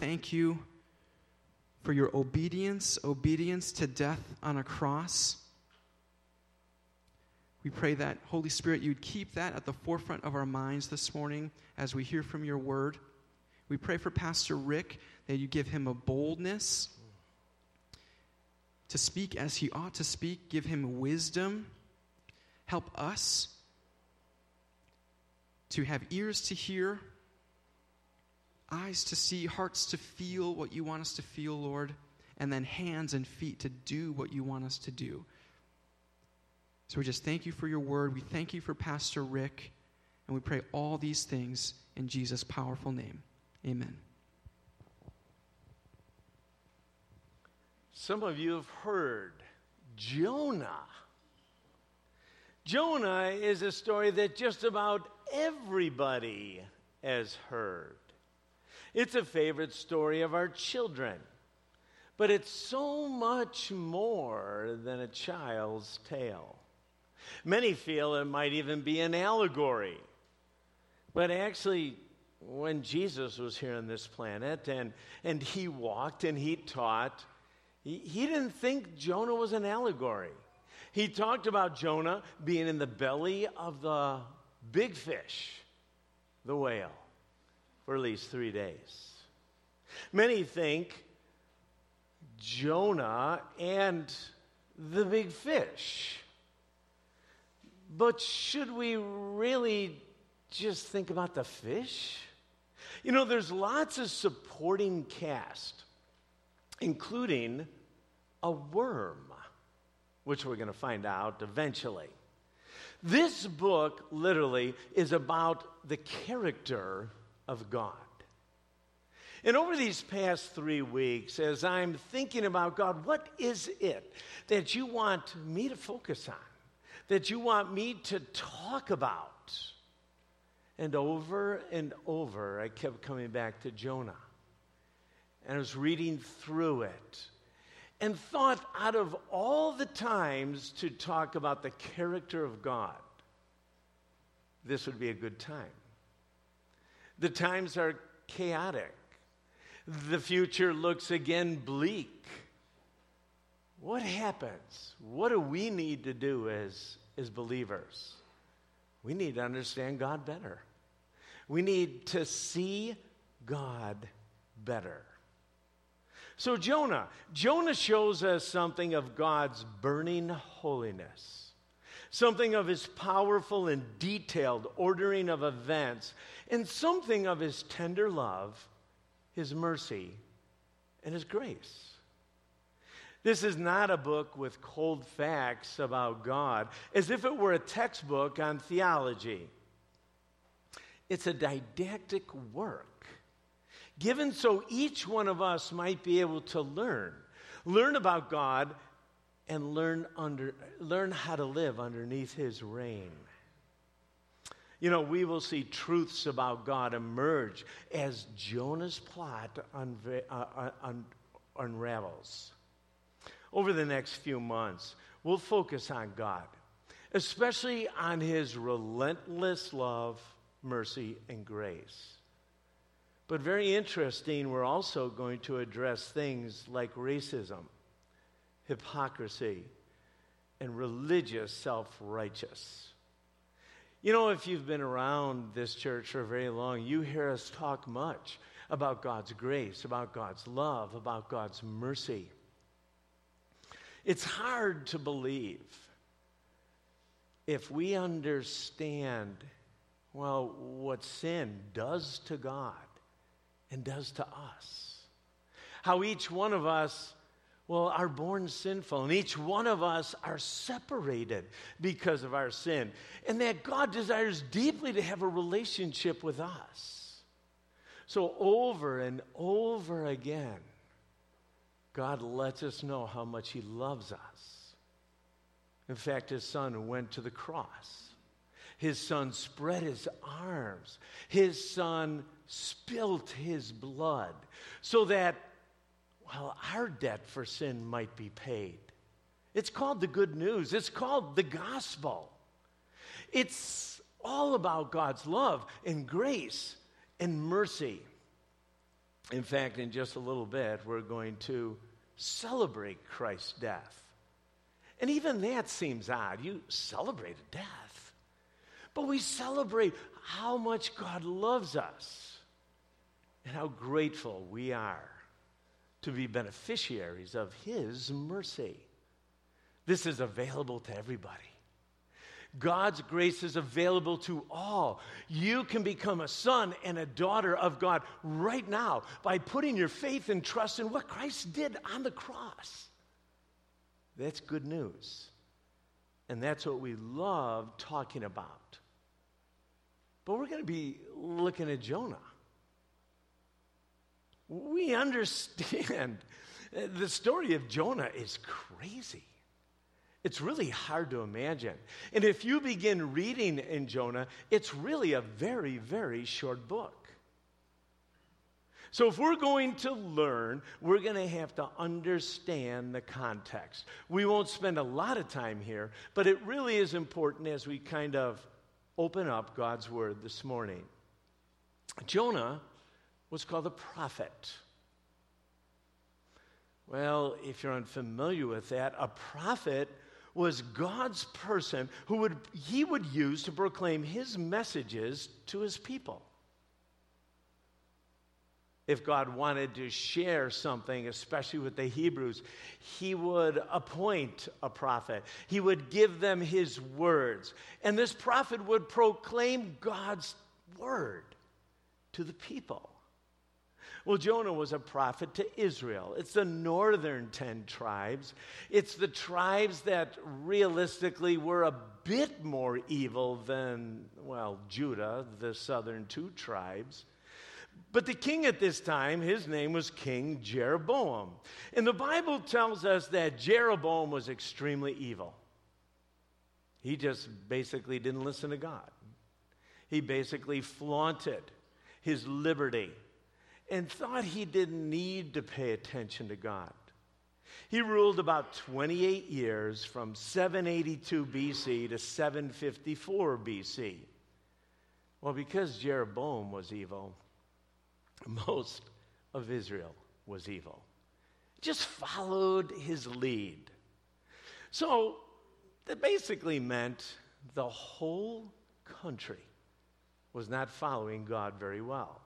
thank you for your obedience, obedience to death on a cross. We pray that, Holy Spirit, you'd keep that at the forefront of our minds this morning as we hear from your word. We pray for Pastor Rick that you give him a boldness to speak as he ought to speak, give him wisdom, help us to have ears to hear, eyes to see, hearts to feel what you want us to feel, Lord, and then hands and feet to do what you want us to do. So we just thank you for your word. We thank you for Pastor Rick. And we pray all these things in Jesus' powerful name. Amen. Some of you have heard Jonah. Jonah is a story that just about everybody has heard. It's a favorite story of our children, but it's so much more than a child's tale. Many feel it might even be an allegory. But actually, when Jesus was here on this planet and, and he walked and he taught, he, he didn't think Jonah was an allegory. He talked about Jonah being in the belly of the big fish, the whale, for at least three days. Many think Jonah and the big fish. But should we really just think about the fish? You know, there's lots of supporting cast, including a worm, which we're going to find out eventually. This book literally is about the character of God. And over these past three weeks, as I'm thinking about God, what is it that you want me to focus on? That you want me to talk about? And over and over, I kept coming back to Jonah. And I was reading through it and thought out of all the times to talk about the character of God, this would be a good time. The times are chaotic, the future looks again bleak. What happens? What do we need to do as, as believers? We need to understand God better. We need to see God better. So, Jonah, Jonah shows us something of God's burning holiness, something of his powerful and detailed ordering of events, and something of his tender love, his mercy, and his grace. This is not a book with cold facts about God, as if it were a textbook on theology. It's a didactic work given so each one of us might be able to learn. Learn about God and learn, under, learn how to live underneath His reign. You know, we will see truths about God emerge as Jonah's plot uh, uh, un- unravels. Over the next few months, we'll focus on God, especially on His relentless love, mercy, and grace. But very interesting, we're also going to address things like racism, hypocrisy, and religious self righteous. You know, if you've been around this church for very long, you hear us talk much about God's grace, about God's love, about God's mercy. It's hard to believe if we understand, well, what sin does to God and does to us. How each one of us, well, are born sinful, and each one of us are separated because of our sin, and that God desires deeply to have a relationship with us. So, over and over again, God lets us know how much He loves us. In fact, His Son went to the cross. His Son spread His arms. His Son spilt his blood so that, well, our debt for sin might be paid. It's called the good news, it's called the gospel. It's all about God's love and grace and mercy. In fact, in just a little bit, we're going to celebrate Christ's death. And even that seems odd. You celebrate a death. But we celebrate how much God loves us and how grateful we are to be beneficiaries of His mercy. This is available to everybody. God's grace is available to all. You can become a son and a daughter of God right now by putting your faith and trust in what Christ did on the cross. That's good news. And that's what we love talking about. But we're going to be looking at Jonah. We understand the story of Jonah is crazy. It's really hard to imagine. And if you begin reading in Jonah, it's really a very, very short book. So, if we're going to learn, we're going to have to understand the context. We won't spend a lot of time here, but it really is important as we kind of open up God's Word this morning. Jonah was called a prophet. Well, if you're unfamiliar with that, a prophet was God's person who would, he would use to proclaim his messages to his people. If God wanted to share something, especially with the Hebrews, he would appoint a prophet. He would give them his words. And this prophet would proclaim God's word to the people. Well, Jonah was a prophet to Israel. It's the northern 10 tribes. It's the tribes that realistically were a bit more evil than, well, Judah, the southern two tribes. But the king at this time, his name was King Jeroboam. And the Bible tells us that Jeroboam was extremely evil. He just basically didn't listen to God. He basically flaunted his liberty and thought he didn't need to pay attention to God. He ruled about 28 years from 782 BC to 754 BC. Well, because Jeroboam was evil, most of Israel was evil. Just followed his lead. So that basically meant the whole country was not following God very well.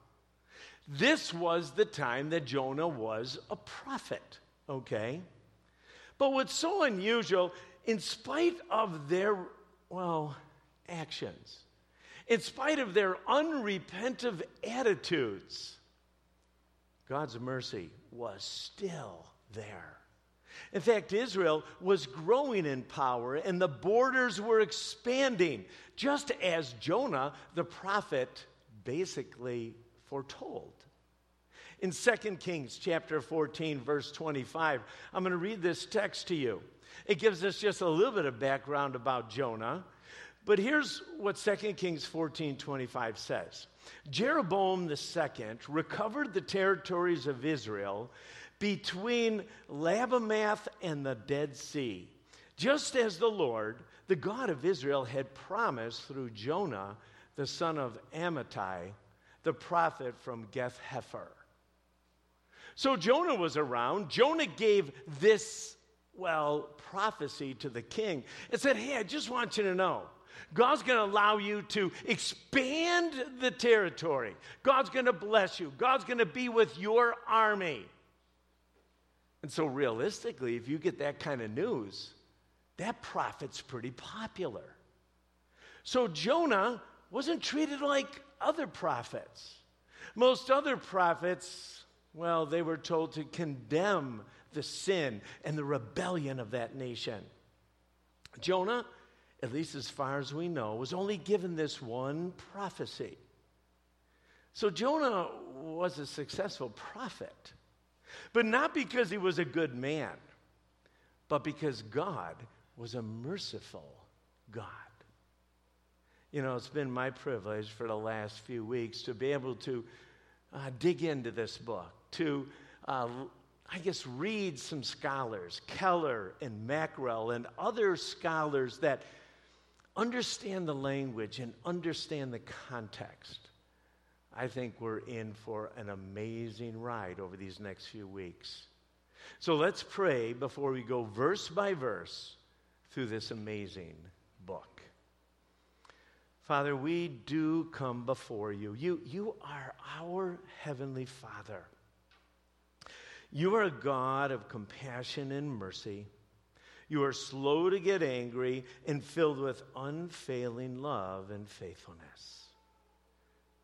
This was the time that Jonah was a prophet, okay? But what's so unusual, in spite of their, well, actions, in spite of their unrepentive attitudes, God's mercy was still there. In fact, Israel was growing in power and the borders were expanding, just as Jonah, the prophet, basically foretold. In 2 Kings chapter 14 verse 25, I'm going to read this text to you. It gives us just a little bit of background about Jonah. But here's what 2 Kings 14 25 says Jeroboam II recovered the territories of Israel between Lebo-hamath and the Dead Sea, just as the Lord, the God of Israel, had promised through Jonah, the son of Amittai, the prophet from Gath Hepher. So Jonah was around. Jonah gave this, well, prophecy to the king and said, Hey, I just want you to know. God's going to allow you to expand the territory. God's going to bless you. God's going to be with your army. And so, realistically, if you get that kind of news, that prophet's pretty popular. So, Jonah wasn't treated like other prophets. Most other prophets, well, they were told to condemn the sin and the rebellion of that nation. Jonah, at least as far as we know, was only given this one prophecy. So Jonah was a successful prophet, but not because he was a good man, but because God was a merciful God. You know, it's been my privilege for the last few weeks to be able to uh, dig into this book, to, uh, I guess, read some scholars, Keller and Mackrell and other scholars that understand the language and understand the context. I think we're in for an amazing ride over these next few weeks. So let's pray before we go verse by verse through this amazing book. Father, we do come before you. You, you are our Heavenly Father. You are a God of compassion and mercy. You are slow to get angry and filled with unfailing love and faithfulness.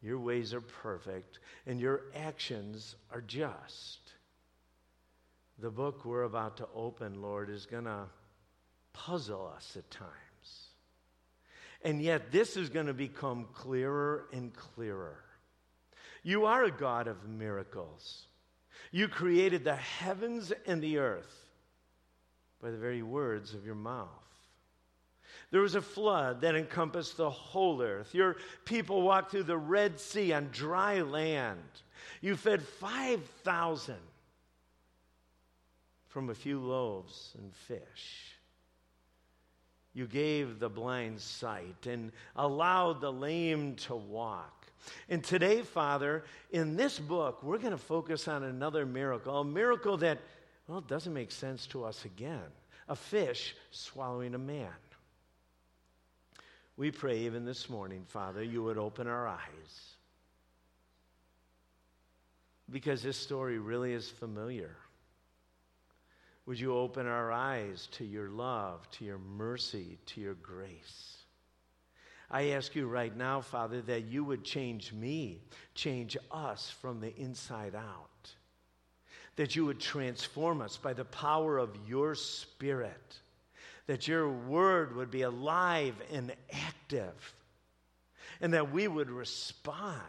Your ways are perfect and your actions are just. The book we're about to open, Lord, is going to puzzle us at times. And yet, this is going to become clearer and clearer. You are a God of miracles. You created the heavens and the earth by the very words of your mouth. There was a flood that encompassed the whole earth. Your people walked through the Red Sea on dry land. You fed 5,000 from a few loaves and fish. You gave the blind sight and allowed the lame to walk. And today, Father, in this book, we're going to focus on another miracle, a miracle that, well, doesn't make sense to us again a fish swallowing a man. We pray even this morning, Father, you would open our eyes. Because this story really is familiar. Would you open our eyes to your love, to your mercy, to your grace? I ask you right now, Father, that you would change me, change us from the inside out. That you would transform us by the power of your Spirit. That your word would be alive and active. And that we would respond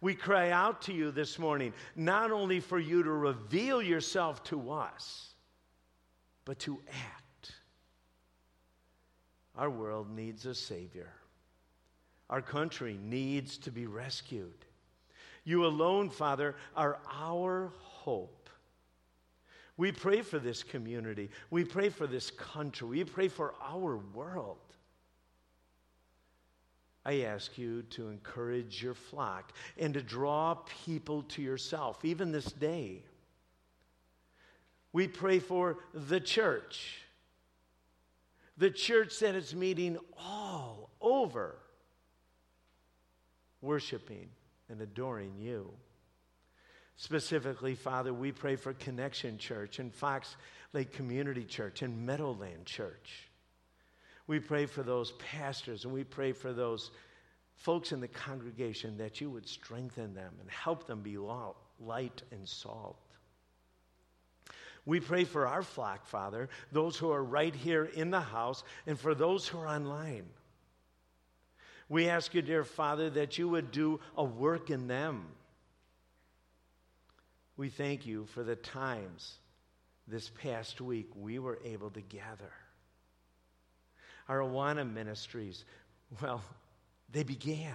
we cry out to you this morning, not only for you to reveal yourself to us, but to act. Our world needs a Savior. Our country needs to be rescued. You alone, Father, are our hope. We pray for this community. We pray for this country. We pray for our world. I ask you to encourage your flock and to draw people to yourself, even this day. We pray for the church, the church that is meeting all over, worshiping and adoring you. Specifically, Father, we pray for Connection Church and Fox Lake Community Church and Meadowland Church. We pray for those pastors and we pray for those folks in the congregation that you would strengthen them and help them be light and salt. We pray for our flock, Father, those who are right here in the house, and for those who are online. We ask you, dear Father, that you would do a work in them. We thank you for the times this past week we were able to gather our Awana ministries, well, they began.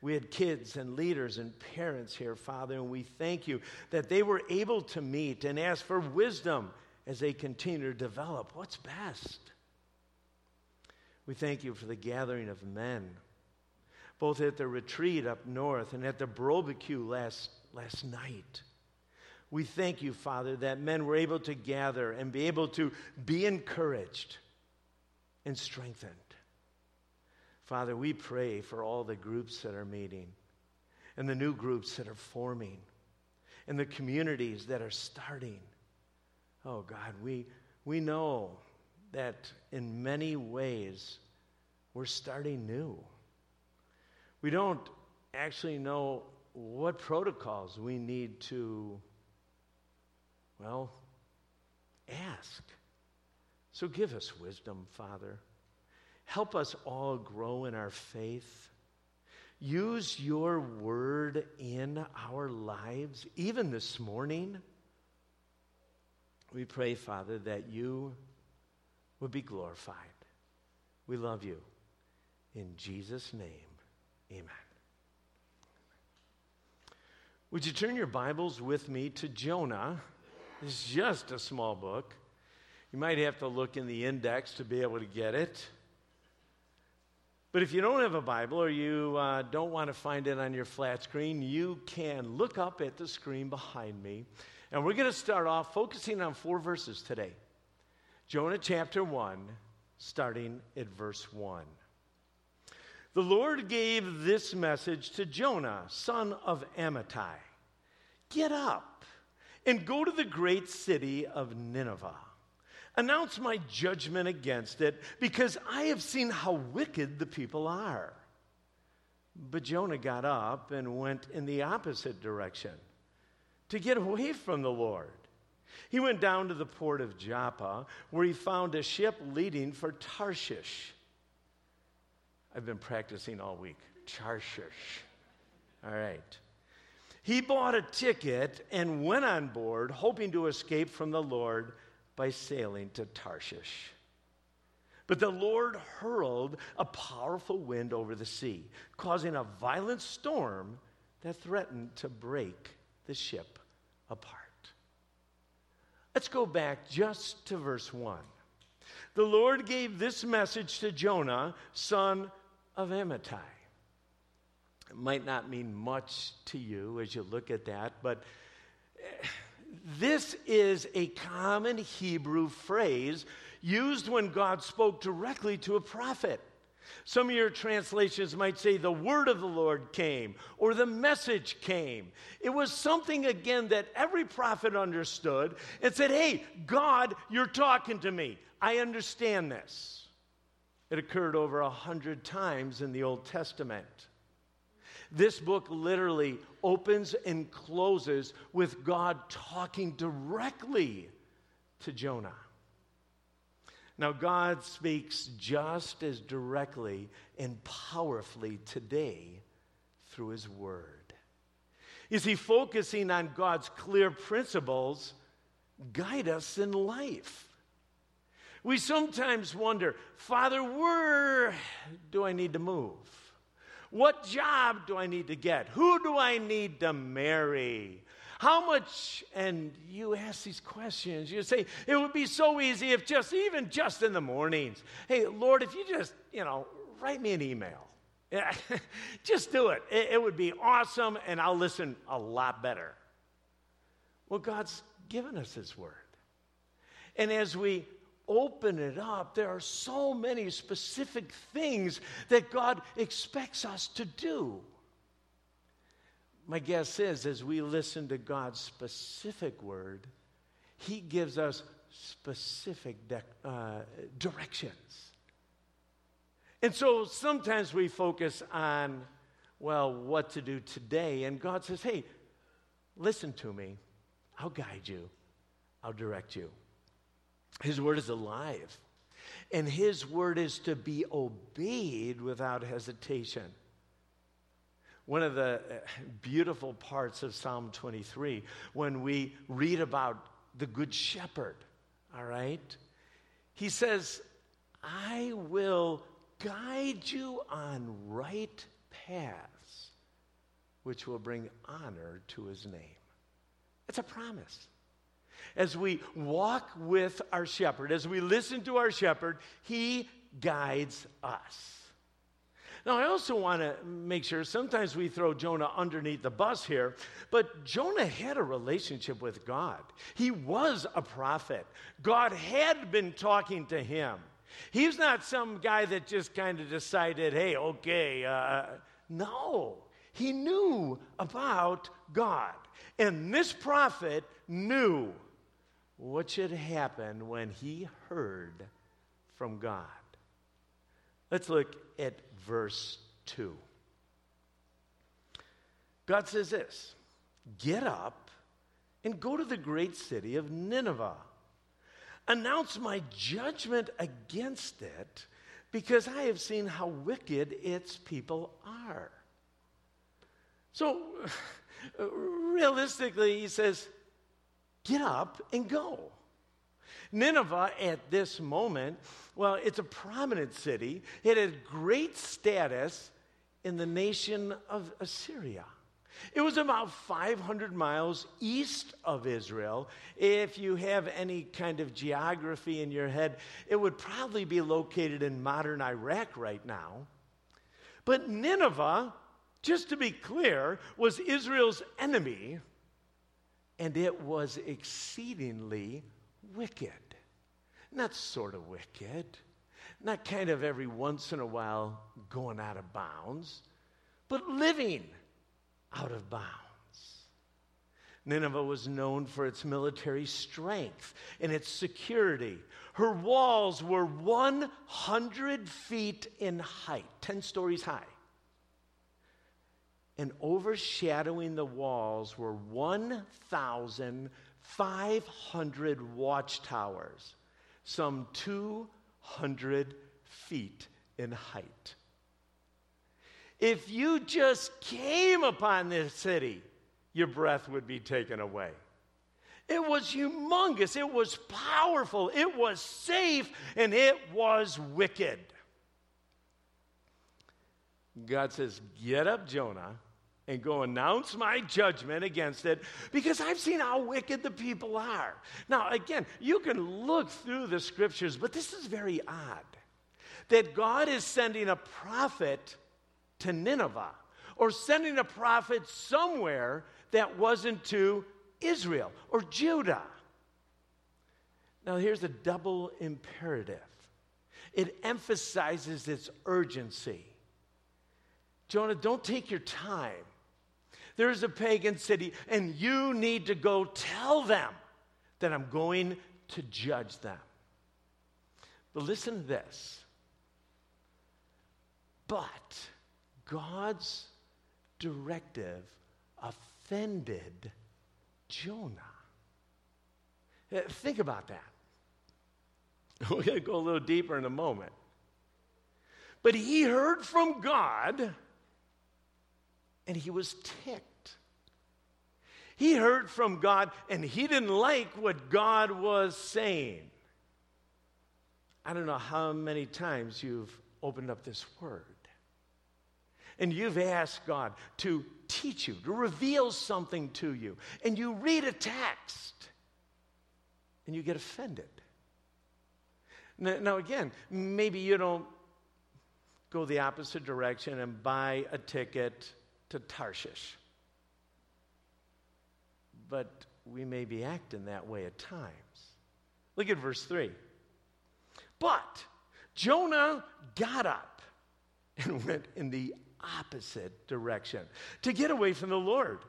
We had kids and leaders and parents here, Father, and we thank you that they were able to meet and ask for wisdom as they continue to develop what's best. We thank you for the gathering of men, both at the retreat up north and at the barbecue last, last night. We thank you, Father, that men were able to gather and be able to be encouraged and strengthened. Father, we pray for all the groups that are meeting and the new groups that are forming and the communities that are starting. Oh, God, we, we know that in many ways we're starting new. We don't actually know what protocols we need to, well, ask. So give us wisdom, Father. Help us all grow in our faith. Use your word in our lives, even this morning. We pray, Father, that you would be glorified. We love you. In Jesus' name, amen. Would you turn your Bibles with me to Jonah? It's just a small book. You might have to look in the index to be able to get it. But if you don't have a Bible or you uh, don't want to find it on your flat screen, you can look up at the screen behind me. And we're going to start off focusing on four verses today Jonah chapter 1, starting at verse 1. The Lord gave this message to Jonah, son of Amittai Get up and go to the great city of Nineveh Announce my judgment against it, because I have seen how wicked the people are. But Jonah got up and went in the opposite direction to get away from the Lord. He went down to the port of Joppa, where he found a ship leading for Tarshish. I've been practicing all week. Tarshish. All right. He bought a ticket and went on board, hoping to escape from the Lord by sailing to Tarshish. But the Lord hurled a powerful wind over the sea, causing a violent storm that threatened to break the ship apart. Let's go back just to verse 1. The Lord gave this message to Jonah, son of Amittai. It might not mean much to you as you look at that, but this is a common Hebrew phrase used when God spoke directly to a prophet. Some of your translations might say the word of the Lord came or the message came. It was something, again, that every prophet understood and said, Hey, God, you're talking to me. I understand this. It occurred over a hundred times in the Old Testament. This book literally opens and closes with God talking directly to Jonah. Now, God speaks just as directly and powerfully today through His Word. Is He focusing on God's clear principles guide us in life? We sometimes wonder, Father, where do I need to move? What job do I need to get? Who do I need to marry? How much? And you ask these questions. You say, it would be so easy if just, even just in the mornings, hey, Lord, if you just, you know, write me an email. Yeah, just do it. it. It would be awesome, and I'll listen a lot better. Well, God's given us His Word. And as we open it up, there are so many specific things that God expects us to do. My guess is, as we listen to God's specific word, He gives us specific de- uh, directions. And so sometimes we focus on, well, what to do today. And God says, hey, listen to me. I'll guide you, I'll direct you. His word is alive. And his word is to be obeyed without hesitation. One of the uh, beautiful parts of Psalm 23, when we read about the Good Shepherd, all right? He says, I will guide you on right paths, which will bring honor to his name. It's a promise as we walk with our shepherd, as we listen to our shepherd, he guides us. Now, I also want to make sure sometimes we throw Jonah underneath the bus here, but Jonah had a relationship with God. He was a prophet, God had been talking to him. He's not some guy that just kind of decided, hey, okay. Uh, no, he knew about God. And this prophet knew what should happen when he heard from God. Let's look at verse 2. God says this Get up and go to the great city of Nineveh. Announce my judgment against it because I have seen how wicked its people are. So, realistically, he says, Get up and go. Nineveh at this moment, well, it's a prominent city. It had great status in the nation of Assyria. It was about 500 miles east of Israel. If you have any kind of geography in your head, it would probably be located in modern Iraq right now. But Nineveh, just to be clear, was Israel's enemy, and it was exceedingly wicked. Not sort of wicked, not kind of every once in a while going out of bounds, but living out of bounds. Nineveh was known for its military strength and its security. Her walls were 100 feet in height, 10 stories high. And overshadowing the walls were 1,500 watchtowers, some 200 feet in height. If you just came upon this city, your breath would be taken away. It was humongous, it was powerful, it was safe, and it was wicked. God says, Get up, Jonah, and go announce my judgment against it because I've seen how wicked the people are. Now, again, you can look through the scriptures, but this is very odd that God is sending a prophet to Nineveh or sending a prophet somewhere that wasn't to Israel or Judah. Now, here's a double imperative it emphasizes its urgency. Jonah, don't take your time. There's a pagan city, and you need to go tell them that I'm going to judge them. But listen to this. But God's directive offended Jonah. Uh, think about that. We're going to go a little deeper in a moment. But he heard from God and he was ticked. He heard from God and he didn't like what God was saying. I don't know how many times you've opened up this word and you've asked God to teach you, to reveal something to you, and you read a text and you get offended. Now, now, again, maybe you don't go the opposite direction and buy a ticket to Tarshish. But we may be acting that way at times. Look at verse 3. But Jonah got up and went in the opposite direction to get away from the Lord.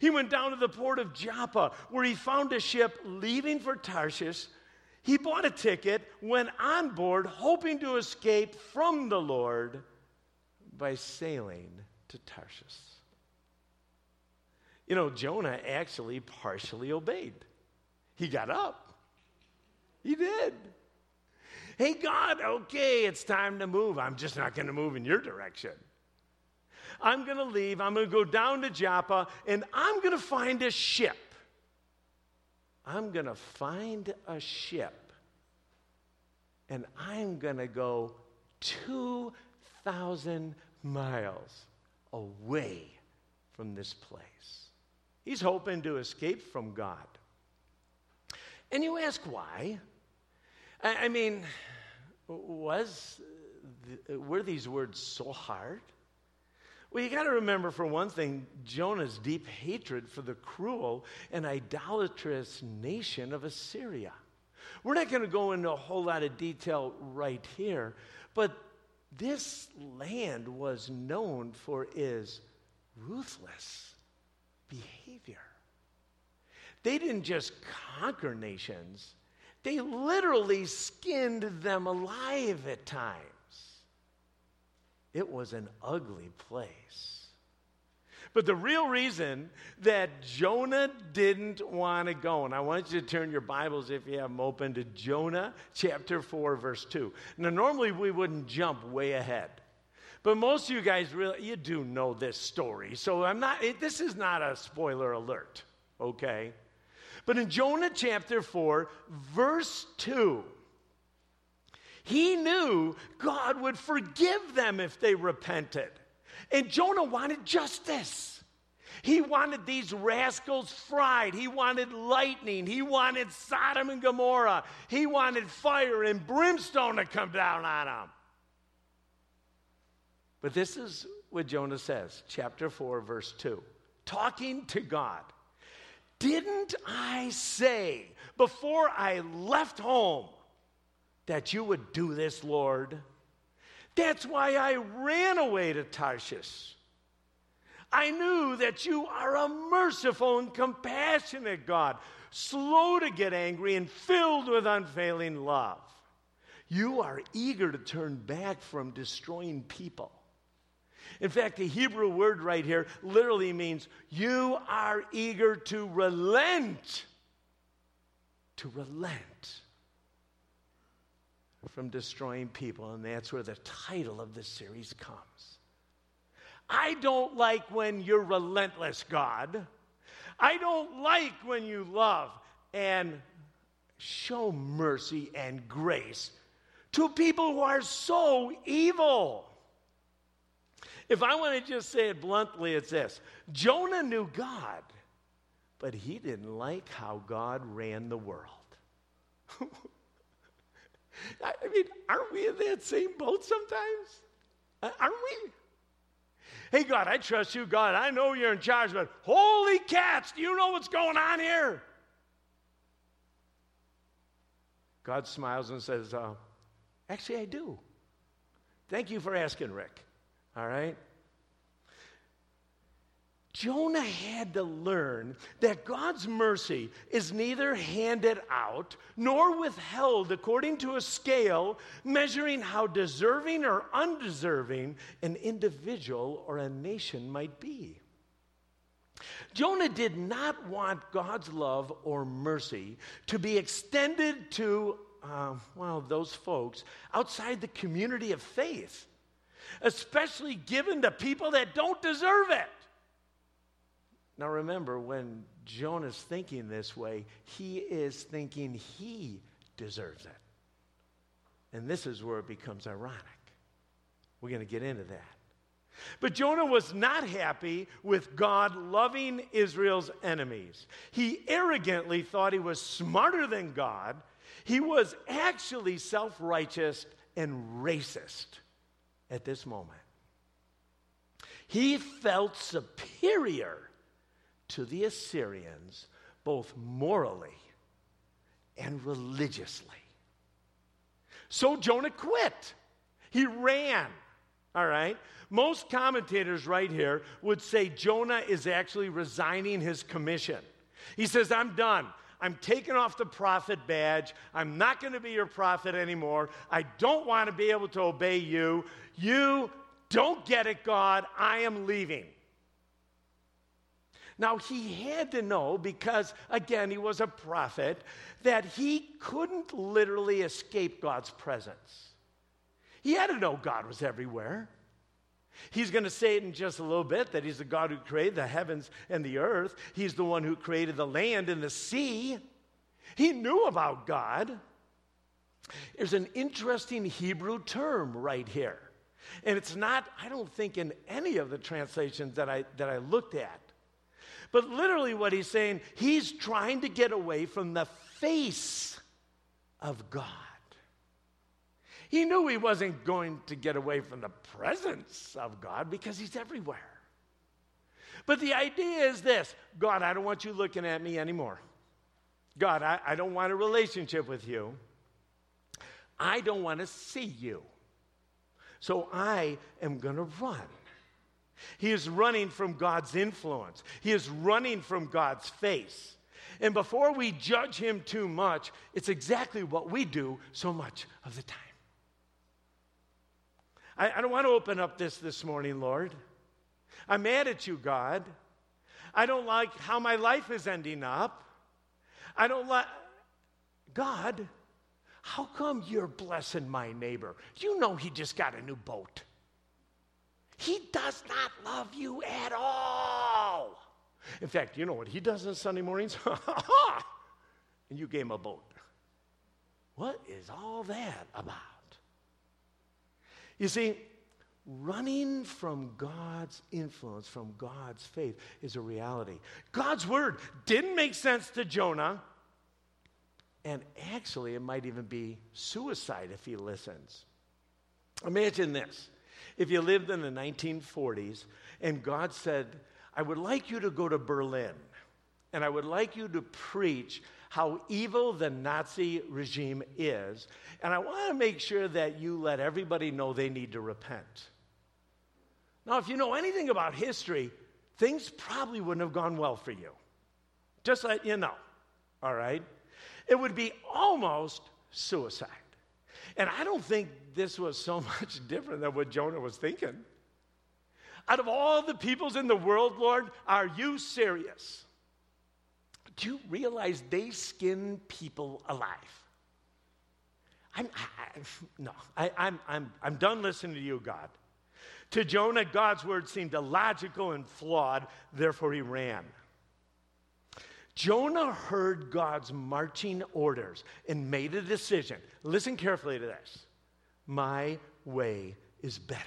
He went down to the port of Joppa where he found a ship leaving for Tarshish. He bought a ticket, went on board, hoping to escape from the Lord by sailing to Tarshish. You know, Jonah actually partially obeyed. He got up. He did. Hey, God, okay, it's time to move. I'm just not going to move in your direction. I'm going to leave. I'm going to go down to Joppa and I'm going to find a ship. I'm going to find a ship and I'm going to go 2,000 miles away from this place. He's hoping to escape from God. And you ask why? I, I mean, was the, were these words so hard? Well, you got to remember, for one thing, Jonah's deep hatred for the cruel and idolatrous nation of Assyria. We're not going to go into a whole lot of detail right here, but this land was known for its ruthless behavior. They didn't just conquer nations, they literally skinned them alive at times. It was an ugly place. But the real reason that Jonah didn't want to go, and I want you to turn your Bibles, if you have them open, to Jonah chapter 4, verse 2. Now, normally we wouldn't jump way ahead. But most of you guys really, you do know this story. So I'm not, it, this is not a spoiler alert, okay? But in Jonah chapter 4, verse 2, he knew God would forgive them if they repented. And Jonah wanted justice. He wanted these rascals fried. He wanted lightning. He wanted Sodom and Gomorrah. He wanted fire and brimstone to come down on them. But this is what Jonah says, chapter 4, verse 2. Talking to God. Didn't I say before I left home that you would do this, Lord? That's why I ran away to Tarshish. I knew that you are a merciful and compassionate God, slow to get angry and filled with unfailing love. You are eager to turn back from destroying people. In fact, the Hebrew word right here literally means you are eager to relent. To relent from destroying people. And that's where the title of this series comes. I don't like when you're relentless, God. I don't like when you love and show mercy and grace to people who are so evil. If I want to just say it bluntly, it's this Jonah knew God, but he didn't like how God ran the world. I mean, aren't we in that same boat sometimes? Uh, aren't we? Hey, God, I trust you, God. I know you're in charge, but holy cats, do you know what's going on here? God smiles and says, uh, Actually, I do. Thank you for asking, Rick. All right? Jonah had to learn that God's mercy is neither handed out nor withheld according to a scale measuring how deserving or undeserving an individual or a nation might be. Jonah did not want God's love or mercy to be extended to, uh, well, those folks outside the community of faith, especially given to people that don't deserve it. Now remember, when Jonah's thinking this way, he is thinking he deserves it. And this is where it becomes ironic. We're going to get into that. But Jonah was not happy with God loving Israel's enemies. He arrogantly thought he was smarter than God. He was actually self righteous and racist at this moment. He felt superior to the Assyrians, both morally and religiously. So Jonah quit. He ran. All right? Most commentators right here would say Jonah is actually resigning his commission. He says, I'm done. I'm taking off the prophet badge. I'm not going to be your prophet anymore. I don't want to be able to obey you. You don't get it, God. I am leaving. Now, he had to know, because again, he was a prophet, that he couldn't literally escape God's presence. He had to know God was everywhere. He's going to say it in just a little bit that he's the God who created the heavens and the earth. He's the one who created the land and the sea. He knew about God. There's an interesting Hebrew term right here. And it's not, I don't think, in any of the translations that I, that I looked at. But literally, what he's saying, he's trying to get away from the face of God. He knew he wasn't going to get away from the presence of God because he's everywhere. But the idea is this God, I don't want you looking at me anymore. God, I, I don't want a relationship with you. I don't want to see you. So I am going to run. He is running from God's influence, he is running from God's face. And before we judge him too much, it's exactly what we do so much of the time. I, I don't want to open up this this morning, Lord. I'm mad at you, God. I don't like how my life is ending up. I don't like, God, how come you're blessing my neighbor? You know he just got a new boat. He does not love you at all. In fact, you know what he does on Sunday mornings? and you gave him a boat. What is all that about? You see, running from God's influence, from God's faith, is a reality. God's word didn't make sense to Jonah, and actually, it might even be suicide if he listens. Imagine this If you lived in the 1940s and God said, I would like you to go to Berlin and I would like you to preach how evil the Nazi regime is, and I want to make sure that you let everybody know they need to repent. Now, if you know anything about history, things probably wouldn't have gone well for you. Just let you know, all right? It would be almost suicide. And I don't think this was so much different than what Jonah was thinking. Out of all the peoples in the world, Lord, are you serious? Do you realize they skin people alive? I'm, I, no, I, I'm, I'm, I'm done listening to you, God. To Jonah, God's word seemed illogical and flawed, therefore he ran. Jonah heard God's marching orders and made a decision. Listen carefully to this My way is better.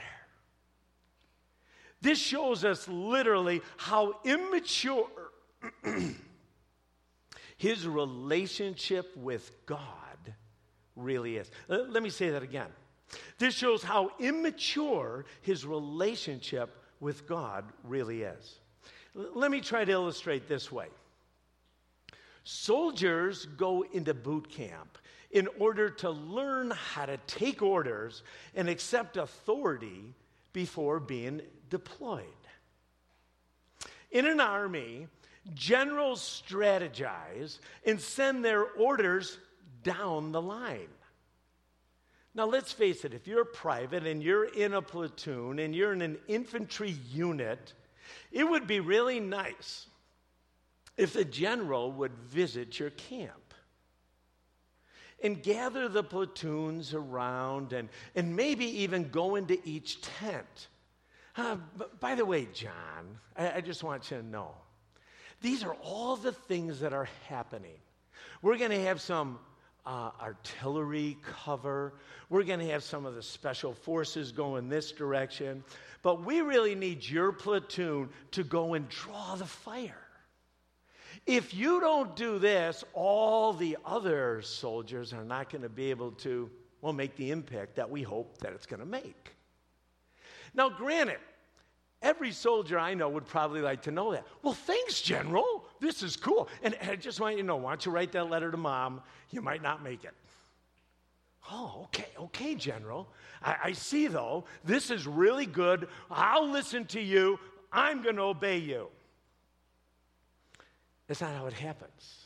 This shows us literally how immature his relationship with God really is. Let me say that again. This shows how immature his relationship with God really is. Let me try to illustrate this way. Soldiers go into boot camp in order to learn how to take orders and accept authority before being deployed. In an army, generals strategize and send their orders down the line. Now, let's face it, if you're a private and you're in a platoon and you're in an infantry unit, it would be really nice if the general would visit your camp and gather the platoons around and, and maybe even go into each tent. Uh, by the way, John, I, I just want you to know these are all the things that are happening. We're going to have some uh, artillery cover. We're going to have some of the special forces go in this direction. But we really need your platoon to go and draw the fire. If you don't do this, all the other soldiers are not going to be able to, well, make the impact that we hope that it's going to make. Now, granted, Every soldier I know would probably like to know that. Well, thanks, General. This is cool. And I just want you to know why don't you write that letter to mom? You might not make it. Oh, okay, okay, General. I, I see, though, this is really good. I'll listen to you. I'm going to obey you. That's not how it happens.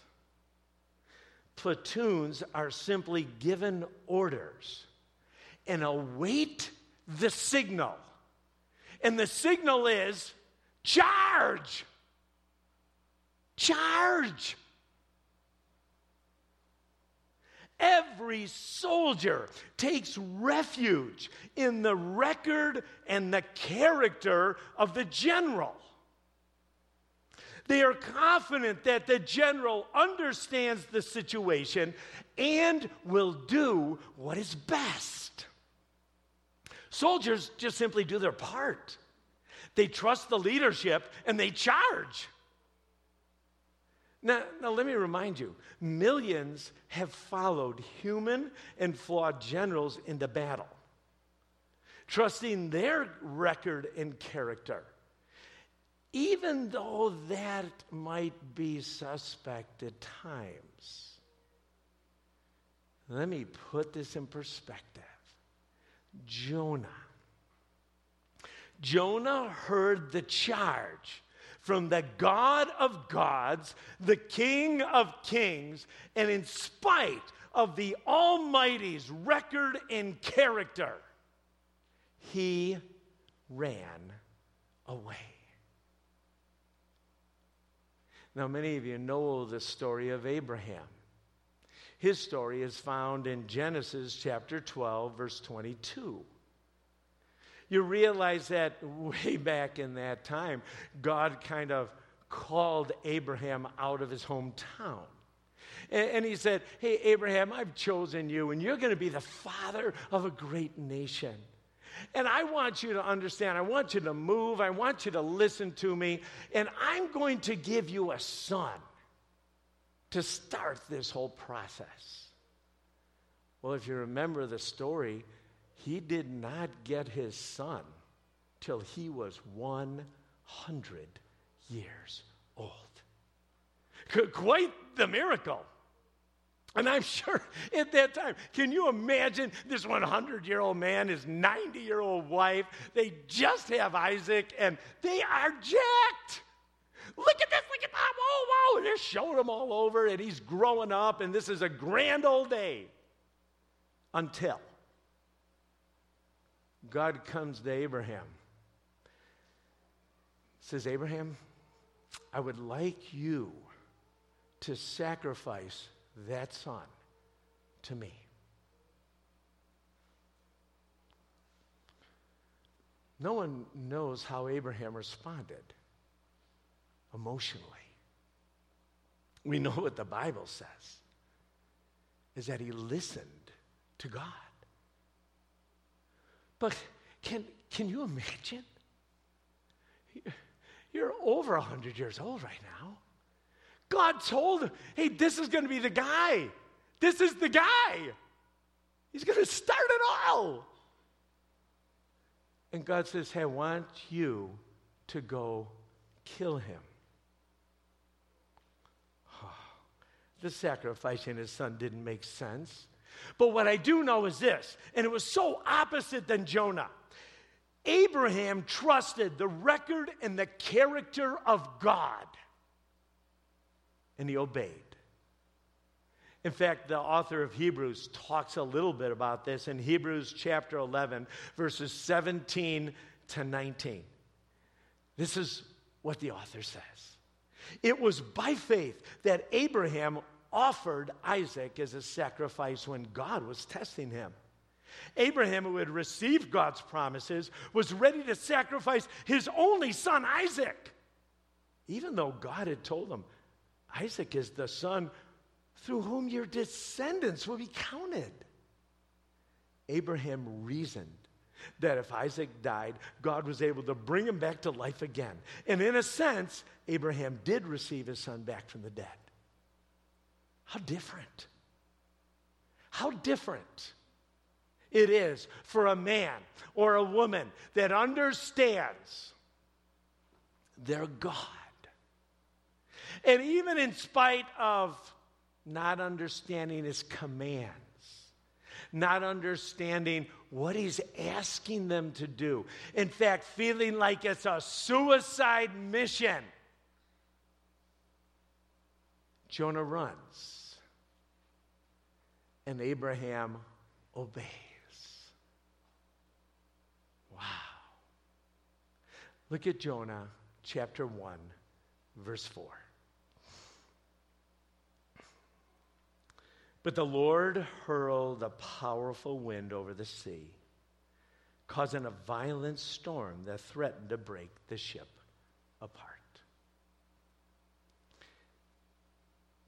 Platoons are simply given orders and await the signal and the signal is charge! Charge! Every soldier takes refuge in the record and the character of the general. They are confident that the general understands the situation and will do what is best. Soldiers just simply do their part. They trust the leadership and they charge. Now, now, let me remind you millions have followed human and flawed generals into battle, trusting their record and character, even though that might be suspect at times. Let me put this in perspective. Jonah. Jonah heard the charge from the God of gods, the King of kings, and in spite of the Almighty's record and character, he ran away. Now, many of you know the story of Abraham. His story is found in Genesis chapter 12, verse 22. You realize that way back in that time, God kind of called Abraham out of his hometown. And, he said, Hey, Abraham, I've chosen you, and you're going to be the father of a great nation. And I want you to understand, I want you to move, I want you to listen to me, and I'm going to give you a son to start this whole process? Well, if you remember the story, he did not get his son till he was 100 years old. Quite the miracle. And I'm sure at that time, can you imagine this 100 year old man, his 90 year old wife? They just have Isaac and they are jacked. Look at this, look at that, whoa, whoa. And they're showing him all over, and he's growing up, and this is a grand old day. Until God comes to Abraham. Says, Abraham, I would like you to sacrifice that son to me. No one knows how Abraham responded emotionally. We know what the Bible says is that he listened to God. But can, can you imagine? You're over 100 years old right now. God told him, hey, this is going to be the guy. This is the guy. He's going to start it all. And God says, hey, I want you to go kill him. the sacrificing his son didn't make sense. But what I do know is this, and it was so opposite than Jonah. Abraham trusted the record and the character of God, and he obeyed. In fact, the author of Hebrews talks a little bit about this in Hebrews chapter 11, verses 17 to 19. This is what the author says. It was by faith that Abraham offered Isaac as a sacrifice when God was testing him. Abraham, who had received God's promises, was ready to sacrifice his only son, Isaac, even though God had told him, Isaac is the son through whom your descendants will be counted. Abraham reasoned that if Isaac died, God was able to bring him back to life again. And in a sense, Abraham did receive his son back from the dead. How different. How different it is for a man or a woman that understands their God. And even in spite of not understanding his commands, not understanding what he's asking them to do. In fact, feeling like it's a suicide mission. Jonah runs, and Abraham obeys. Wow. Look at Jonah chapter 1, verse 4. But the Lord hurled a powerful wind over the sea, causing a violent storm that threatened to break the ship apart.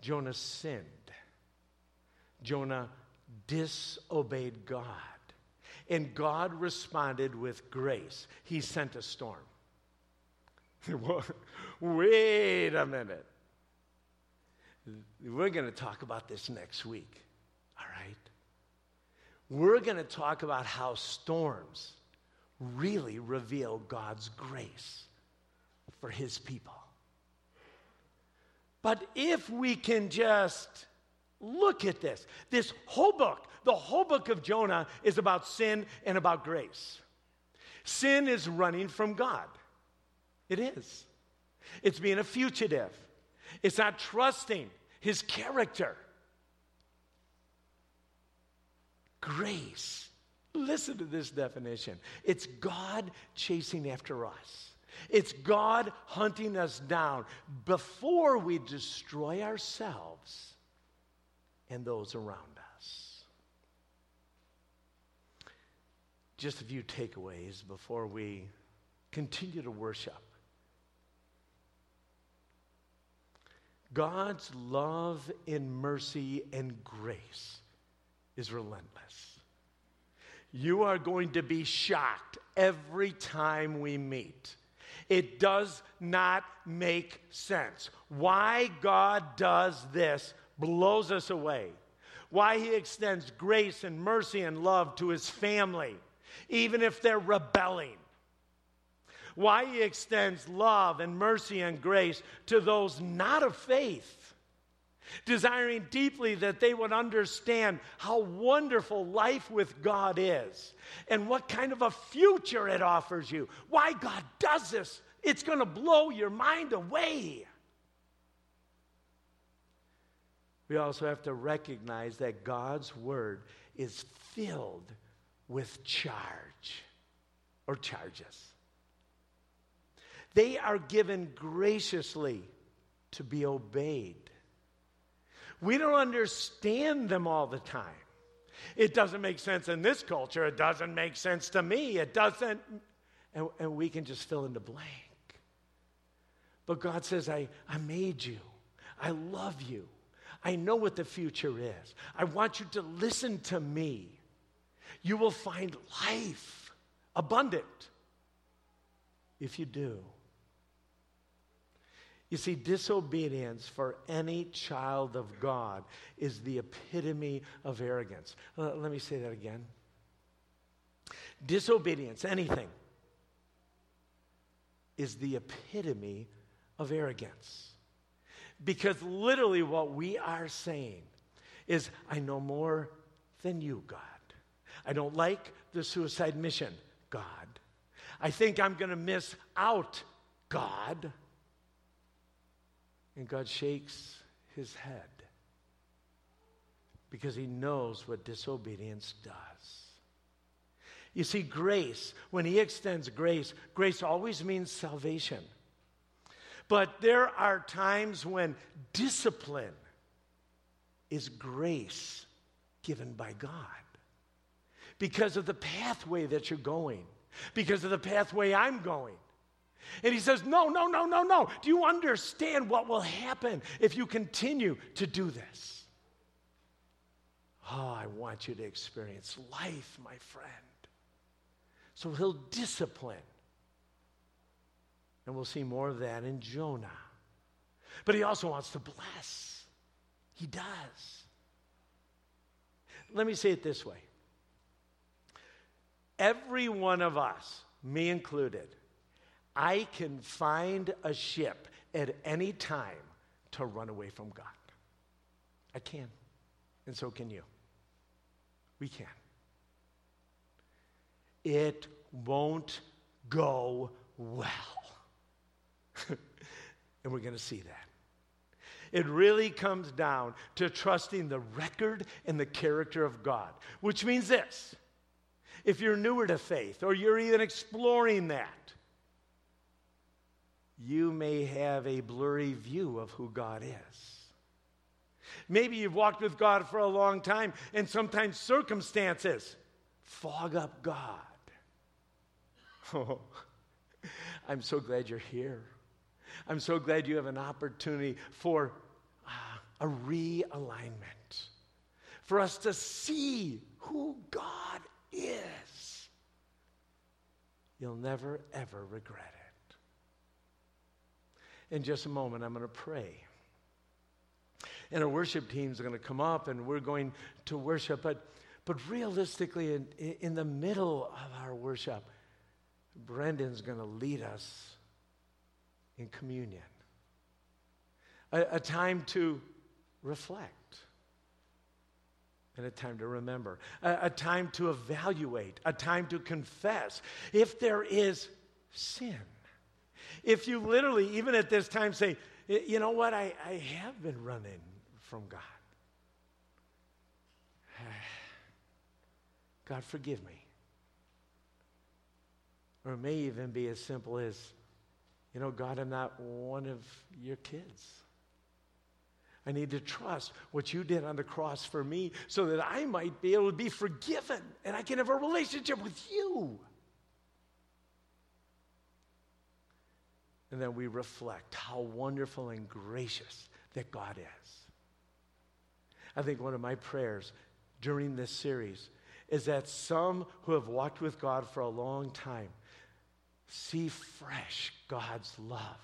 Jonah sinned. Jonah disobeyed God. And God responded with grace. He sent a storm. Wait a minute. We're going to talk about this next week, all right? We're going to talk about how storms really reveal God's grace for his people. But if we can just look at this, this whole book, the whole book of Jonah is about sin and about grace. Sin is running from God. It is. It's being a fugitive. It's not trusting his character. Grace. Listen to this definition it's God chasing after us. It's God hunting us down before we destroy ourselves and those around us. Just a few takeaways before we continue to worship. God's love and mercy and grace is relentless. You are going to be shocked every time we meet. It does not make sense. Why God does this blows us away. why he extends grace and mercy and love to his family, even if they're rebelling. Why he extends love and mercy and grace to those not of faith, desiring deeply that they would understand how wonderful life with God is and what kind of a future it offers you. Why God does this, it's going to blow your mind away. we also have to recognize that God's word is filled with charge or charges. They are given graciously to be obeyed. We don't understand them all the time. It doesn't make sense in this culture. It doesn't make sense to me. It doesn't. And, and we can just fill in the blank. But God says, I, I made you. I love you. I know what the future is. I want you to listen to me. You will find life abundant if you do. You see, disobedience for any child of God is the epitome of arrogance. Let me say that again. Disobedience, anything, is the epitome of arrogance. Because literally, what we are saying is, I know more than you, God. I don't like the suicide mission, God. I think I'm going to miss out, God. And God shakes his head because he knows what disobedience does. You see, grace, when he extends grace, grace always means salvation. But there are times when discipline is grace given by God because of the pathway that you're going, because of the pathway I'm going. And he says, No, no, no, no, no. Do you understand what will happen if you continue to do this? Oh, I want you to experience life, my friend. So he'll discipline. And we'll see more of that in Jonah. But he also wants to bless. He does. Let me say it this way every one of us, me included, I can find a ship at any time to run away from God. I can. And so can you. We can. It won't go well. and we're going to see that. It really comes down to trusting the record and the character of God, which means this. If you're newer to faith or you're even exploring that, you may have a blurry view of who God is. Maybe you've walked with God for a long time, and sometimes circumstances fog up God. Oh, I'm so glad you're here. I'm so glad you have an opportunity for uh, a realignment, for us to see who God is. You'll never, ever regret it. In just a moment, I'm going to pray. And our worship teams are going to come up and we're going to worship. But, but realistically, in, in the middle of our worship, Brendan's going to lead us in communion, a, a time to reflect, and a time to remember, a, a time to evaluate, a time to confess if there is sin. If you literally, even at this time, say, you know what, I, I have been running from God. God, forgive me. Or it may even be as simple as, you know, God, I'm not one of your kids. I need to trust what you did on the cross for me so that I might be able to be forgiven and I can have a relationship with you. And then we reflect how wonderful and gracious that God is. I think one of my prayers during this series is that some who have walked with God for a long time see fresh God's love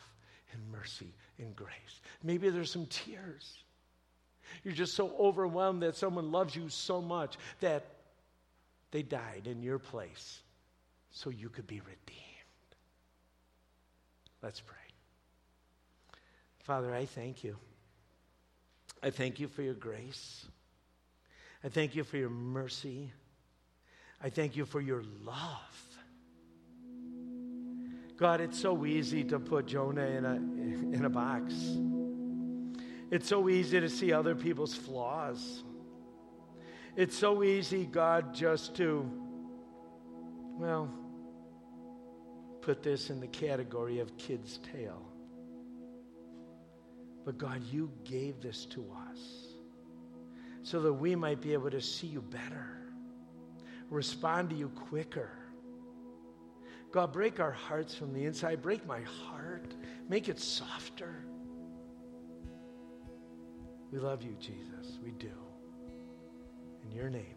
and mercy and grace. Maybe there's some tears. You're just so overwhelmed that someone loves you so much that they died in your place so you could be redeemed. Let's pray. Father, I thank you. I thank you for your grace. I thank you for your mercy. I thank you for your love. God, it's so easy to put Jonah in a, in a box. It's so easy to see other people's flaws. It's so easy, God, just to, well, put this in the category of kid's tale. But God, you gave this to us so that we might be able to see you better, respond to you quicker. God, break our hearts from the inside, break my heart, make it softer. We love you, Jesus. We do. In your name.